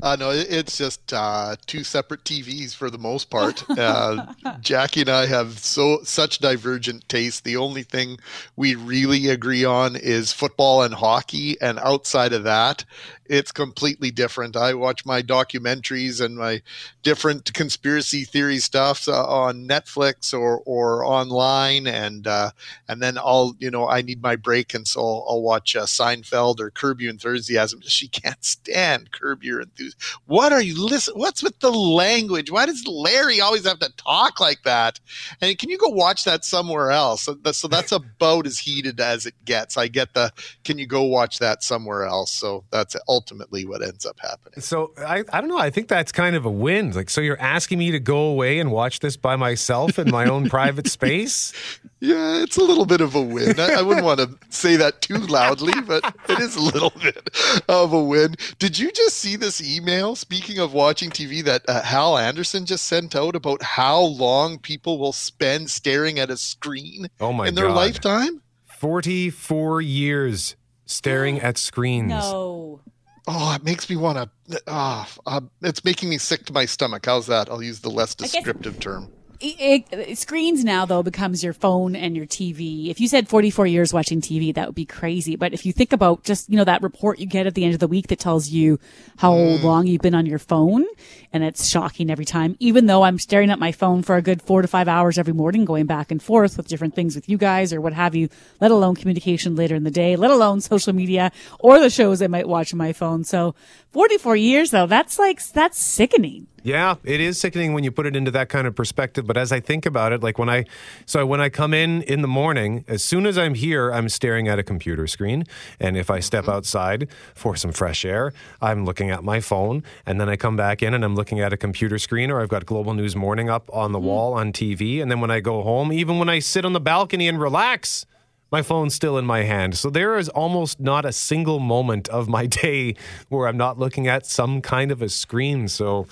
Uh, no, it's just uh, two separate TVs for the most part. Uh, Jackie and I have so such divergent tastes. The only thing we really agree on is football and hockey, and outside of that, it's completely different. I watch my documentaries and my different conspiracy theory stuff uh, on Netflix or or online, and uh, and then I'll you know I need my break, and so I'll, I'll watch uh, Seinfeld or Curb Your Enthusiasm. She can't stand Curb Your Enthusiasm. What are you listen? What's with the language? Why does Larry always have to talk like that? And can you go watch that somewhere else? So, that- so that's about as heated as it gets. I get the. Can you go watch that somewhere else? So that's ultimately what ends up happening. So I, I don't know. I think that's kind of a win. Like, so you're asking me to go away and watch this by myself in my own private space? Yeah, it's a little bit of a win. I, I wouldn't want to say that too loudly, but it is a little bit of a win. Did you just see this email? Speaking of watching TV, that uh, Hal Anderson just sent out about how long people will spend staring at a screen Oh my in their God. lifetime. 44 years staring at screens. No. Oh, it makes me want to. Ah, uh, it's making me sick to my stomach. How's that? I'll use the less descriptive term. It, it, screens now though becomes your phone and your TV. If you said 44 years watching TV, that would be crazy. But if you think about just, you know, that report you get at the end of the week that tells you how mm. long you've been on your phone and it's shocking every time, even though I'm staring at my phone for a good four to five hours every morning, going back and forth with different things with you guys or what have you, let alone communication later in the day, let alone social media or the shows I might watch on my phone. So 44 years though, that's like, that's sickening. Yeah, it is sickening when you put it into that kind of perspective. But as I think about it, like when I, so when I come in in the morning, as soon as I'm here, I'm staring at a computer screen. And if I step mm-hmm. outside for some fresh air, I'm looking at my phone. And then I come back in and I'm looking at a computer screen or I've got Global News Morning up on the mm. wall on TV. And then when I go home, even when I sit on the balcony and relax, my phone's still in my hand. So there is almost not a single moment of my day where I'm not looking at some kind of a screen. So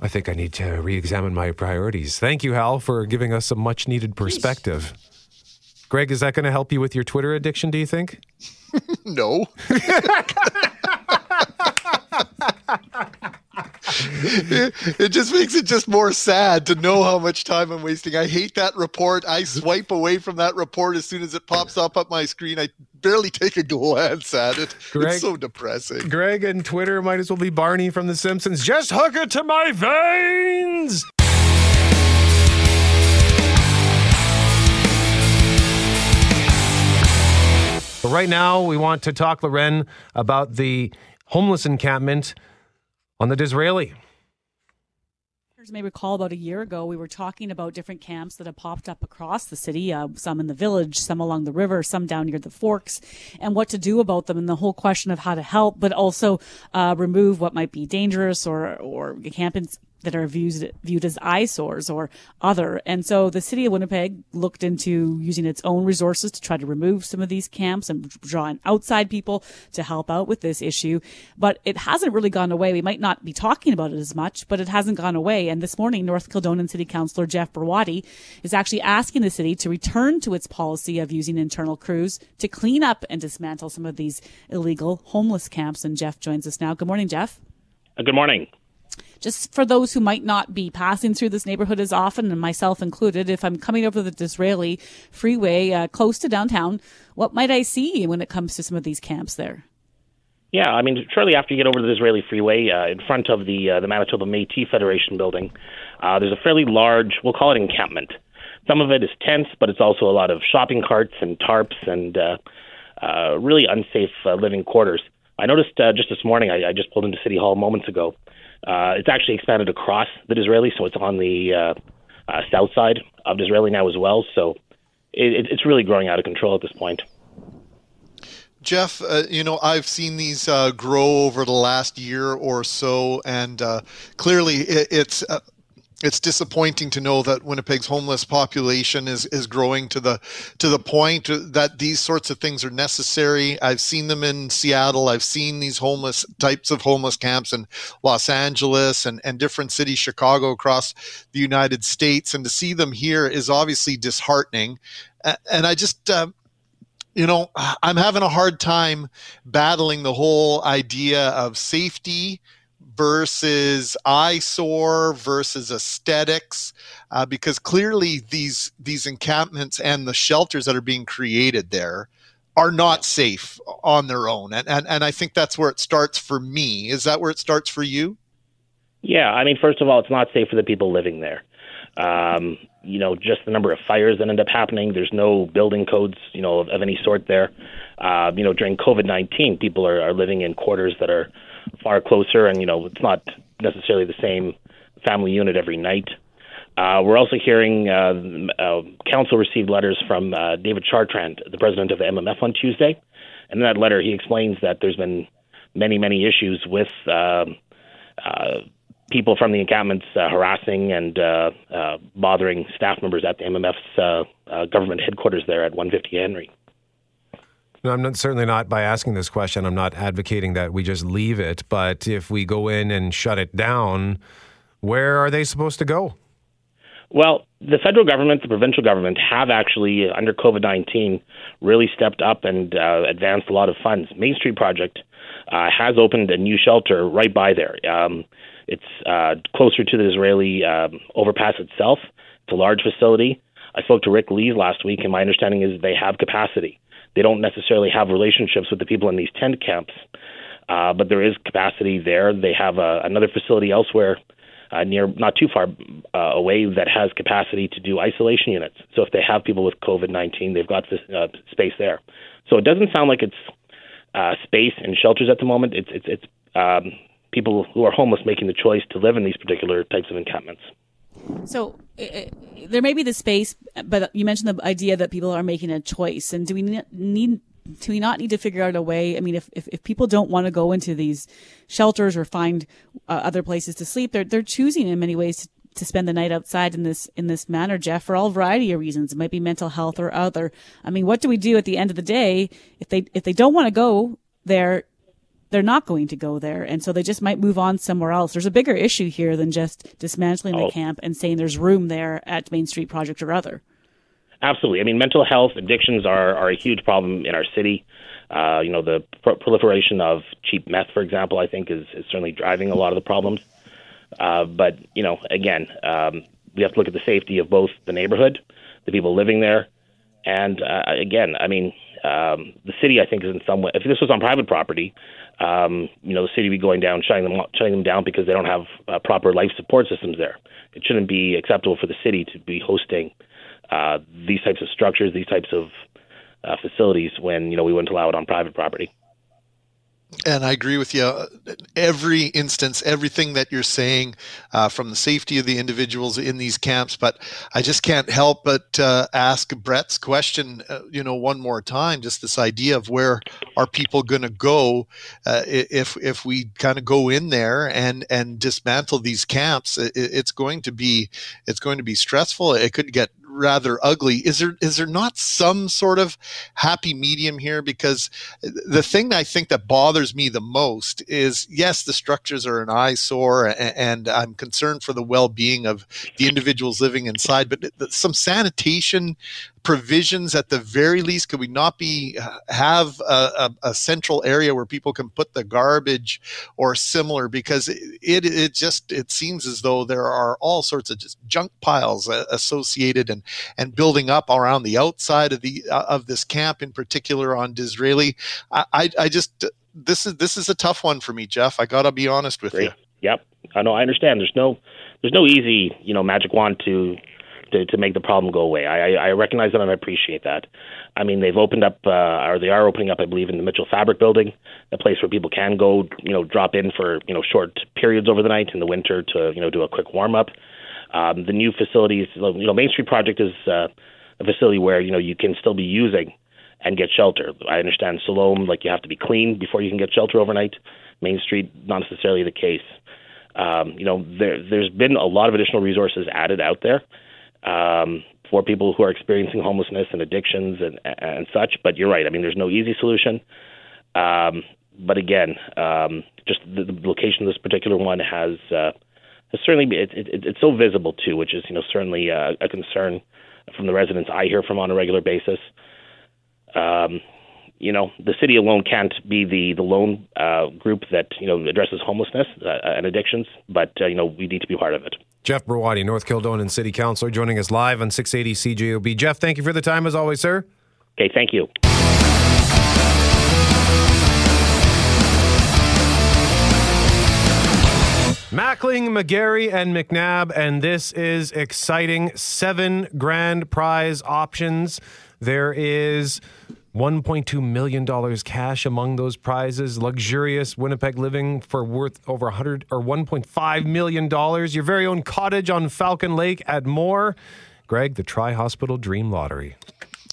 I think I need to re examine my priorities. Thank you, Hal, for giving us a much needed perspective. Jeez. Greg, is that going to help you with your Twitter addiction, do you think? no. it, just makes it just more sad to know how much time I'm wasting. I hate that report. I swipe away from that report as soon as it pops up on my screen. I barely take a glance at it. Greg, it's so depressing. Greg and Twitter might as well be Barney from The Simpsons. Just hook it to my veins. But right now, we want to talk, Lauren, about the homeless encampment on the Disraeli. You may recall about a year ago, we were talking about different camps that have popped up across the city, uh, some in the village, some along the river, some down near the forks, and what to do about them, and the whole question of how to help, but also uh, remove what might be dangerous or or camps that are viewed viewed as eyesores or other. And so the city of Winnipeg looked into using its own resources to try to remove some of these camps and draw in outside people to help out with this issue. But it hasn't really gone away. We might not be talking about it as much, but it hasn't gone away. And this morning, North Kildonan City Councillor Jeff Browaty is actually asking the city to return to its policy of using internal crews to clean up and dismantle some of these illegal homeless camps. And Jeff joins us now. Good morning, Jeff. Uh, good morning just for those who might not be passing through this neighborhood as often, and myself included, if I'm coming over the Disraeli freeway uh, close to downtown, what might I see when it comes to some of these camps there? Yeah, I mean, shortly after you get over the Disraeli Freeway, uh, in front of the uh, the Manitoba Métis Federation building, uh, there's a fairly large, we'll call it encampment. Some of it is tents, but it's also a lot of shopping carts and tarps and uh, uh, really unsafe uh, living quarters. I noticed uh, just this morning, I, I just pulled into City Hall moments ago, uh, it's actually expanded across the Disraeli, so it's on the uh, uh, south side of Disraeli now as well. So it, it's really growing out of control at this point. Jeff, uh, you know, I've seen these uh, grow over the last year or so, and uh, clearly it, it's uh, it's disappointing to know that Winnipeg's homeless population is, is growing to the to the point that these sorts of things are necessary. I've seen them in Seattle. I've seen these homeless types of homeless camps in Los Angeles and, and different cities, Chicago, across the United States. And to see them here is obviously disheartening. And I just uh, you know, I'm having a hard time battling the whole idea of safety versus eyesore versus aesthetics uh, because clearly these these encampments and the shelters that are being created there are not safe on their own. And, and and I think that's where it starts for me. Is that where it starts for you? Yeah I mean first of all it's not safe for the people living there. Um, you know just the number of fires that end up happening there's no building codes you know of, of any sort there. Uh, you know during COVID-19 people are, are living in quarters that are far closer, and you know it's not necessarily the same family unit every night. Uh, we're also hearing uh, uh, council received letters from uh, David Chartrand, the president of the MMF, on Tuesday, and in that letter he explains that there's been many, many issues with uh, uh, people from the encampments harassing and bothering staff members at the MMF's government headquarters there at 150 Henry. No, I'm not, certainly not by asking this question. I'm not advocating that we just leave it. But if we go in and shut it down, where are they supposed to go? Well, the federal government, the provincial government have actually, under COVID 19, really stepped up and uh, advanced a lot of funds. Main Street Project uh, has opened a new shelter right by there. Um, it's uh, closer to the Disraeli um, overpass itself. It's a large facility. I spoke to Rick Lees last week, and my understanding is they have capacity. They don't necessarily have relationships with the people in these tent camps, uh, but there is capacity there. They have uh, another facility elsewhere uh, near, not too far uh, away, that has capacity to do isolation units. So if they have people with COVID 19, they've got uh, space there. So it doesn't sound like it's uh, space and shelters at the moment. It's it's it's um, people who are homeless making the choice to live in these particular types of encampments. So uh, there may be the space, but you mentioned the idea that people are making a choice. And do we need do we not need to figure out a way? I mean, if if, if people don't want to go into these shelters or find uh, other places to sleep, they're they're choosing in many ways to, to spend the night outside in this in this manner, Jeff, for all variety of reasons. It might be mental health or other. I mean, what do we do at the end of the day if they if they don't want to go there? They're not going to go there, and so they just might move on somewhere else. There's a bigger issue here than just dismantling oh. the camp and saying there's room there at Main Street Project or other. Absolutely. I mean, mental health addictions are, are a huge problem in our city. Uh, you know, the pro- proliferation of cheap meth, for example, I think is, is certainly driving a lot of the problems. Uh, but, you know, again, um, we have to look at the safety of both the neighborhood, the people living there, and uh, again, I mean, um, the city, I think, is in some way. If this was on private property, um, you know, the city would be going down, shutting them, shutting them down because they don't have uh, proper life support systems there. It shouldn't be acceptable for the city to be hosting uh, these types of structures, these types of uh, facilities when you know we wouldn't allow it on private property. And I agree with you. Every instance, everything that you're saying, uh, from the safety of the individuals in these camps, but I just can't help but uh, ask Brett's question, uh, you know, one more time. Just this idea of where are people going to go uh, if if we kind of go in there and and dismantle these camps? It, it's going to be it's going to be stressful. It could get rather ugly. Is there is there not some sort of happy medium here? Because the thing I think that bothers me the most is yes, the structures are an eyesore, and, and I'm concerned for the well being of the individuals living inside, but some sanitation provisions at the very least? Could we not be have a, a, a, central area where people can put the garbage or similar? Because it, it, it just it seems as though there are all sorts of just junk piles uh, associated and and building up around the outside of the uh, of this camp in particular on Disraeli. I, I, I just this is this is a tough one for me Jeff. I gotta be honest with Great. you. Yep. I know. I understand. There's no there's no easy you know magic wand to to, to make the problem go away. I, I recognize that and I appreciate that. I mean, they've opened up, uh, or they are opening up, I believe, in the Mitchell Fabric Building, a place where people can go, you know, drop in for you know short periods over the night in the winter to you know do a quick warm up. Um, the new facilities, you know, Main Street Project is uh, a facility where you know you can still be using and get shelter. I understand Siloam, like you have to be clean before you can get shelter overnight. Main Street, not necessarily the case. Um, you know, there, there's been a lot of additional resources added out there um, for people who are experiencing homelessness and addictions and, and such. But you're right. I mean, there's no easy solution. Um, but again, um, just the, the, location of this particular one has, uh, has certainly it, it, it's so visible too, which is you know certainly a, a concern from the residents I hear from on a regular basis. Um, you know, the city alone can't be the the lone uh, group that you know addresses homelessness uh, and addictions, but uh, you know we need to be part of it. Jeff Browaty, North Kildonan City Councilor, joining us live on 680 CJOB. Jeff, thank you for the time as always, sir. Okay, thank you. Mackling, McGarry, and McNabb, and this is exciting. Seven grand prize options. There is $1.2 million cash among those prizes. Luxurious Winnipeg living for worth over 100 or $1.5 million. Your very own cottage on Falcon Lake at Moore. Greg, the Tri Hospital Dream Lottery.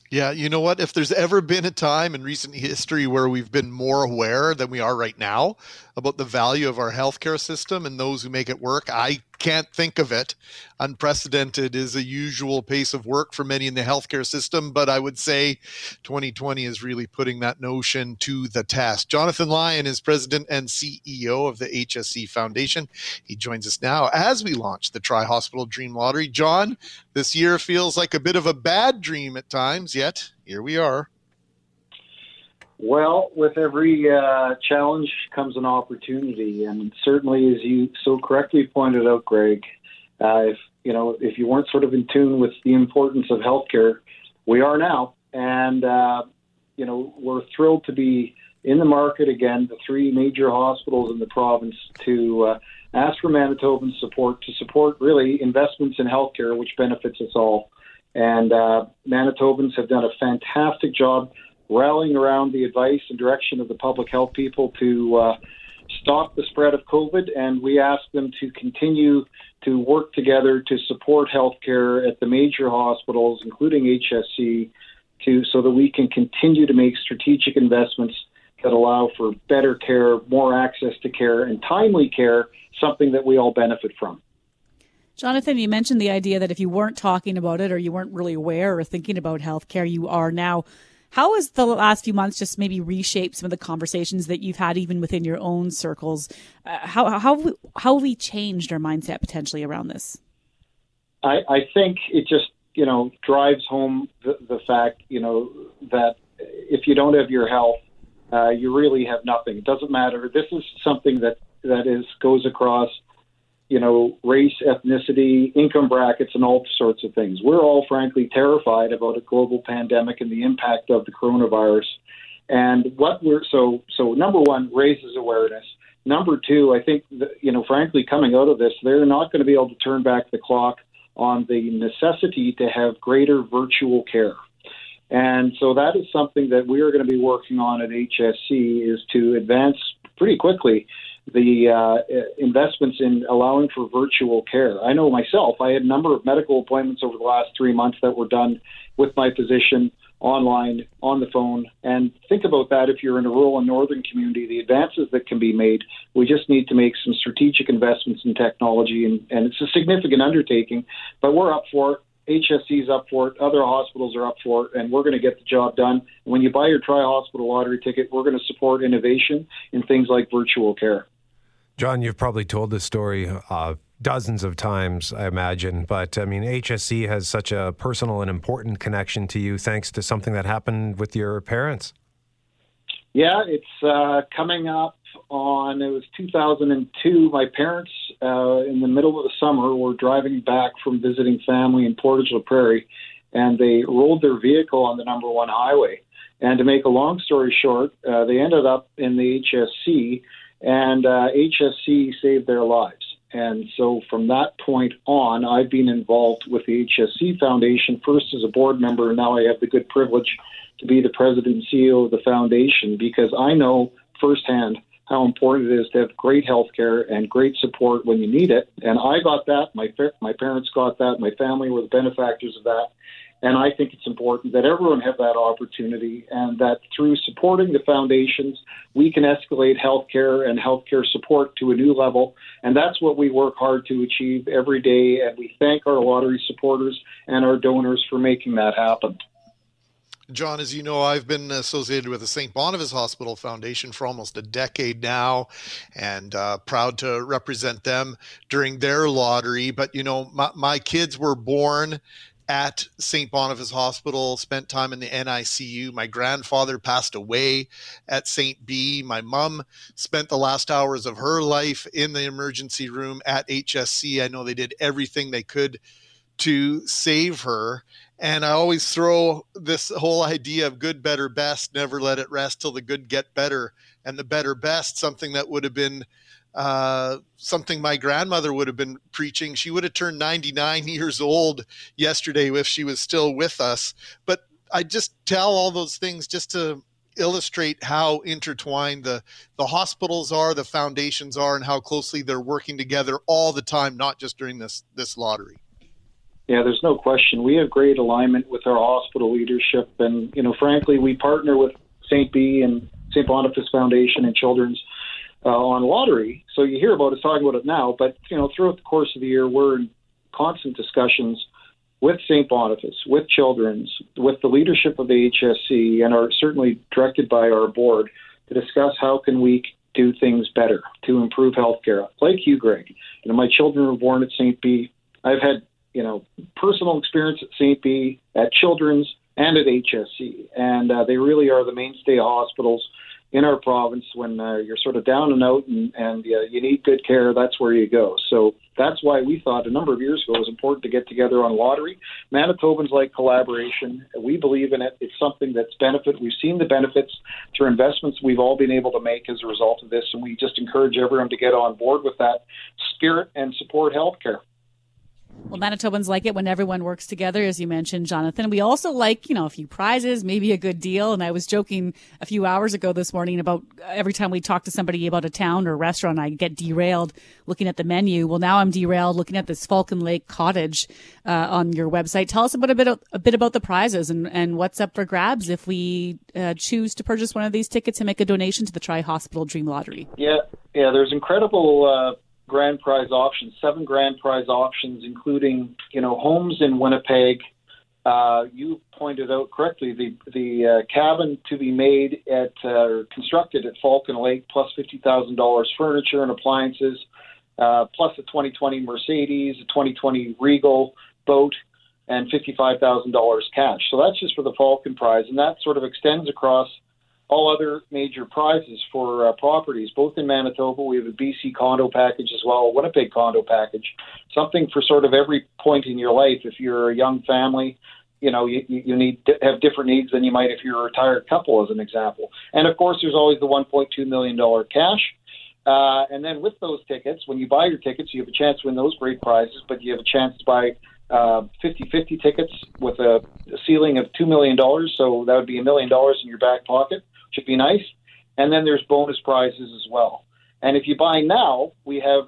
Yeah, you know what? If there's ever been a time in recent history where we've been more aware than we are right now about the value of our healthcare system and those who make it work, I can't think of it. Unprecedented is a usual pace of work for many in the healthcare system, but I would say 2020 is really putting that notion to the test. Jonathan Lyon is president and CEO of the HSC Foundation. He joins us now as we launch the Tri Hospital Dream Lottery. John, this year feels like a bit of a bad dream at times, yet here we are. Well, with every uh, challenge comes an opportunity, and certainly, as you so correctly pointed out, Greg, uh, if you know if you weren't sort of in tune with the importance of healthcare, we are now, and uh, you know we're thrilled to be in the market again. The three major hospitals in the province to uh, ask for Manitoban support to support really investments in healthcare, which benefits us all. And uh, Manitobans have done a fantastic job rallying around the advice and direction of the public health people to uh, stop the spread of COVID. And we ask them to continue to work together to support healthcare at the major hospitals, including HSC, to so that we can continue to make strategic investments that allow for better care, more access to care, and timely care, something that we all benefit from. Jonathan, you mentioned the idea that if you weren't talking about it or you weren't really aware or thinking about healthcare, you are now. How has the last few months just maybe reshaped some of the conversations that you've had even within your own circles? Uh, how how how have we changed our mindset potentially around this? I, I think it just you know drives home the, the fact you know that if you don't have your health, uh, you really have nothing. It doesn't matter. This is something that that is goes across you know, race, ethnicity, income brackets, and all sorts of things. We're all, frankly, terrified about a global pandemic and the impact of the coronavirus. And what we're so so number one raises awareness. Number two, I think that, you know, frankly, coming out of this, they're not going to be able to turn back the clock on the necessity to have greater virtual care. And so that is something that we are going to be working on at HSC is to advance pretty quickly the uh, investments in allowing for virtual care. I know myself, I had a number of medical appointments over the last three months that were done with my physician online, on the phone. And think about that if you're in a rural and northern community, the advances that can be made. We just need to make some strategic investments in technology, and, and it's a significant undertaking, but we're up for it. HSC's up for it, other hospitals are up for it, and we're going to get the job done. When you buy your Tri Hospital lottery ticket, we're going to support innovation in things like virtual care. John, you've probably told this story uh, dozens of times, I imagine, but I mean, HSC has such a personal and important connection to you thanks to something that happened with your parents. Yeah, it's uh, coming up on, it was 2002. My parents, uh, in the middle of the summer, were driving back from visiting family in Portage la Prairie, and they rolled their vehicle on the number one highway. And to make a long story short, uh, they ended up in the HSC and uh, HSC saved their lives. And so from that point on, I've been involved with the HSC Foundation, first as a board member, and now I have the good privilege to be the president and CEO of the foundation because I know firsthand how important it is to have great health care and great support when you need it. And I got that. My, my parents got that. My family were the benefactors of that. And I think it's important that everyone have that opportunity and that through supporting the foundations, we can escalate healthcare and healthcare support to a new level. And that's what we work hard to achieve every day. And we thank our lottery supporters and our donors for making that happen. John, as you know, I've been associated with the St. Boniface Hospital Foundation for almost a decade now and uh, proud to represent them during their lottery. But, you know, my, my kids were born at St. Boniface Hospital, spent time in the NICU. My grandfather passed away at St. B. My mom spent the last hours of her life in the emergency room at HSC. I know they did everything they could to save her. And I always throw this whole idea of good, better, best, never let it rest till the good get better. And the better, best, something that would have been uh, something my grandmother would have been preaching. She would have turned 99 years old yesterday if she was still with us. But I just tell all those things just to illustrate how intertwined the, the hospitals are, the foundations are, and how closely they're working together all the time, not just during this, this lottery. Yeah, there's no question. We have great alignment with our hospital leadership. And, you know, frankly, we partner with St. B and St. Boniface Foundation and Children's uh, on lottery. So you hear about us talking about it now, but you know throughout the course of the year, we're in constant discussions with St. Boniface, with Children's, with the leadership of the HSC, and are certainly directed by our board to discuss how can we do things better to improve healthcare. Like you, Greg, you know my children were born at St. B. I've had you know personal experience at St. B, at Children's, and at HSC. And uh, they really are the mainstay hospitals in our province when uh, you're sort of down and out and, and uh, you need good care, that's where you go. So that's why we thought a number of years ago it was important to get together on lottery. Manitobans like collaboration. We believe in it. It's something that's benefit. We've seen the benefits through investments we've all been able to make as a result of this, and we just encourage everyone to get on board with that spirit and support healthcare. Well, Manitobans like it when everyone works together, as you mentioned, Jonathan. We also like, you know, a few prizes, maybe a good deal. And I was joking a few hours ago this morning about every time we talk to somebody about a town or restaurant, I get derailed looking at the menu. Well, now I'm derailed looking at this Falcon Lake Cottage uh, on your website. Tell us about a bit of, a bit about the prizes and, and what's up for grabs if we uh, choose to purchase one of these tickets and make a donation to the Tri Hospital Dream Lottery. Yeah, yeah. There's incredible. Uh grand prize options, seven grand prize options, including you know homes in Winnipeg. Uh, you pointed out correctly the the uh, cabin to be made at uh, constructed at Falcon Lake plus fifty thousand dollars furniture and appliances, uh, plus a 2020 Mercedes, a 2020 Regal boat, and fifty five thousand dollars cash. So that's just for the Falcon prize, and that sort of extends across all other major prizes for uh, properties, both in Manitoba. We have a BC condo package as well, a Winnipeg condo package, something for sort of every point in your life. If you're a young family, you know, you, you need to have different needs than you might if you're a retired couple, as an example. And of course, there's always the $1.2 million cash. Uh, and then with those tickets, when you buy your tickets, you have a chance to win those great prizes, but you have a chance to buy uh, 50-50 tickets with a, ceiling of $2 million. So that would be a million dollars in your back pocket should be nice. And then there's bonus prizes as well. And if you buy now, we have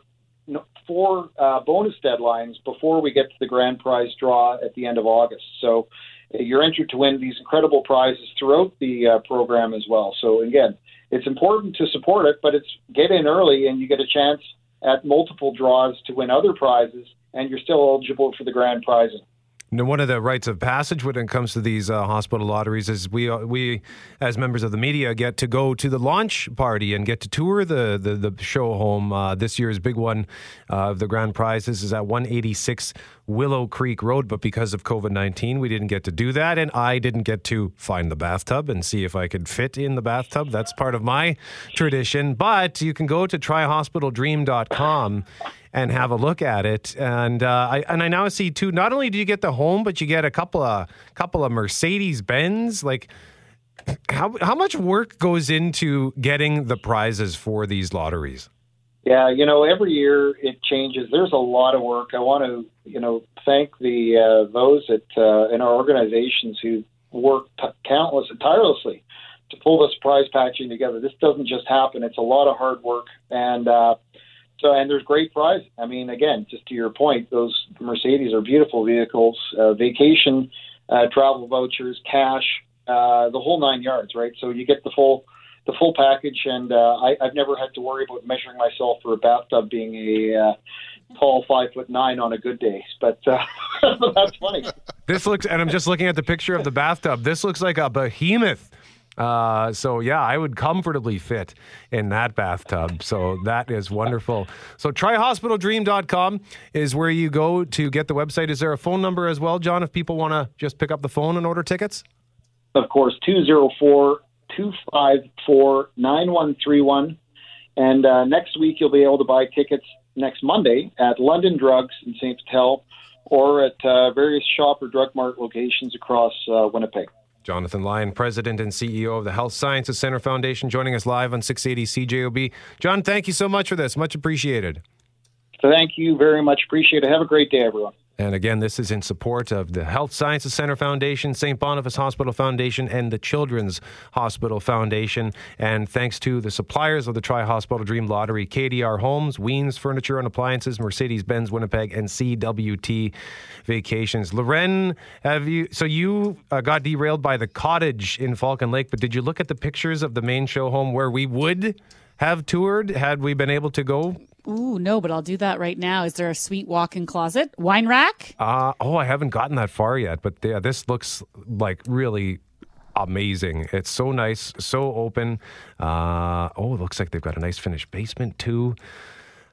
four uh, bonus deadlines before we get to the grand prize draw at the end of August. So uh, you're entered to win these incredible prizes throughout the uh, program as well. So again, it's important to support it, but it's get in early and you get a chance at multiple draws to win other prizes, and you're still eligible for the grand prizes. One of the rites of passage when it comes to these uh, hospital lotteries is we, uh, we, as members of the media, get to go to the launch party and get to tour the the, the show home. Uh, this year's big one uh, of the grand prizes is at 186 Willow Creek Road, but because of COVID 19, we didn't get to do that. And I didn't get to find the bathtub and see if I could fit in the bathtub. That's part of my tradition. But you can go to trihospitaldream.com and have a look at it. And uh, I and I now see too. Not only do you get the home, but you get a couple of couple of Mercedes Benz. Like how how much work goes into getting the prizes for these lotteries? Yeah, you know, every year it changes. There's a lot of work. I want to, you know, thank the uh, those at uh, in our organizations who work t- countless and tirelessly to pull this prize packaging together. This doesn't just happen. It's a lot of hard work, and uh, so, and there's great prizes. I mean, again, just to your point, those Mercedes are beautiful vehicles, uh, vacation, uh, travel vouchers, cash, uh, the whole nine yards, right? So you get the full, the full package, and uh, I, I've never had to worry about measuring myself for a bathtub being a uh, tall five foot nine on a good day. But uh, that's funny. This looks, and I'm just looking at the picture of the bathtub. This looks like a behemoth. Uh, so yeah, I would comfortably fit in that bathtub. So that is wonderful. So trihospitaldream.com is where you go to get the website. Is there a phone number as well, John, if people want to just pick up the phone and order tickets? Of course, 204 254 9131. And uh, next week, you'll be able to buy tickets next Monday at London Drugs in St. Vital or at uh, various Shoppers Drug Mart locations across uh, Winnipeg. Jonathan Lyon, President and CEO of the Health Sciences Center Foundation, joining us live on 680 CJOB. John, thank you so much for this. Much appreciated. Thank you very much. Appreciate it. Have a great day, everyone. And again, this is in support of the Health Sciences Center Foundation, St. Boniface Hospital Foundation, and the Children's Hospital Foundation. And thanks to the suppliers of the Tri Hospital Dream Lottery KDR Homes, Weens Furniture and Appliances, Mercedes Benz Winnipeg, and CWT Vacations. Lauren, have you? So you uh, got derailed by the cottage in Falcon Lake, but did you look at the pictures of the main show home where we would have toured had we been able to go? Ooh, no, but I'll do that right now. Is there a sweet walk-in closet? Wine rack? Uh, oh, I haven't gotten that far yet, but yeah, this looks like really amazing. It's so nice, so open. Uh, oh, it looks like they've got a nice finished basement too.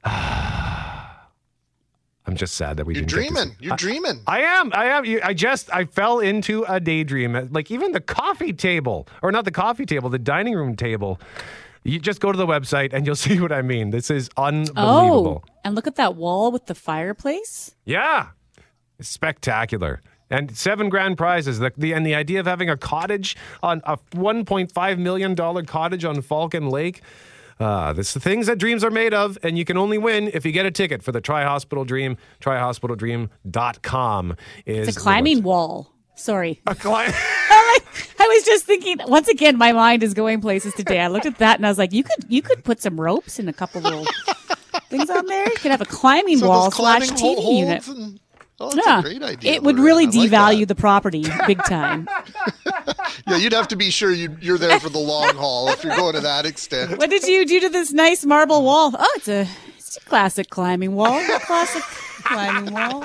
I I'm just sad that we You're didn't. get to dreaming. see- You're I- dreaming. I am. I am. I just. I fell into a daydream. Like even the coffee table, or not the coffee table, the dining room table. You just go to the website and you'll see what I mean. This is unbelievable. Oh, and look at that wall with the fireplace. Yeah, it's spectacular. And seven grand prizes. The, the and the idea of having a cottage on a 1.5 million dollar cottage on Falcon Lake. Uh, this the things that dreams are made of, and you can only win if you get a ticket for the Tri Hospital Dream. TriHospitalDream.com is It's a climbing wall. Sorry. A climb. I was just thinking. Once again, my mind is going places today. I looked at that and I was like, you could you could put some ropes and a couple little things on there. You could have a climbing So wall those slash climbing TV unit. and- oh, that's yeah, a great idea. it would Lorraine. really I like devalue the property big time. Yeah, you'd have to be sure you, you're there for the long haul if you're going to that extent. what did you do to this nice marble wall? Oh, it's a it's a classic climbing wall. Classic climbing wall.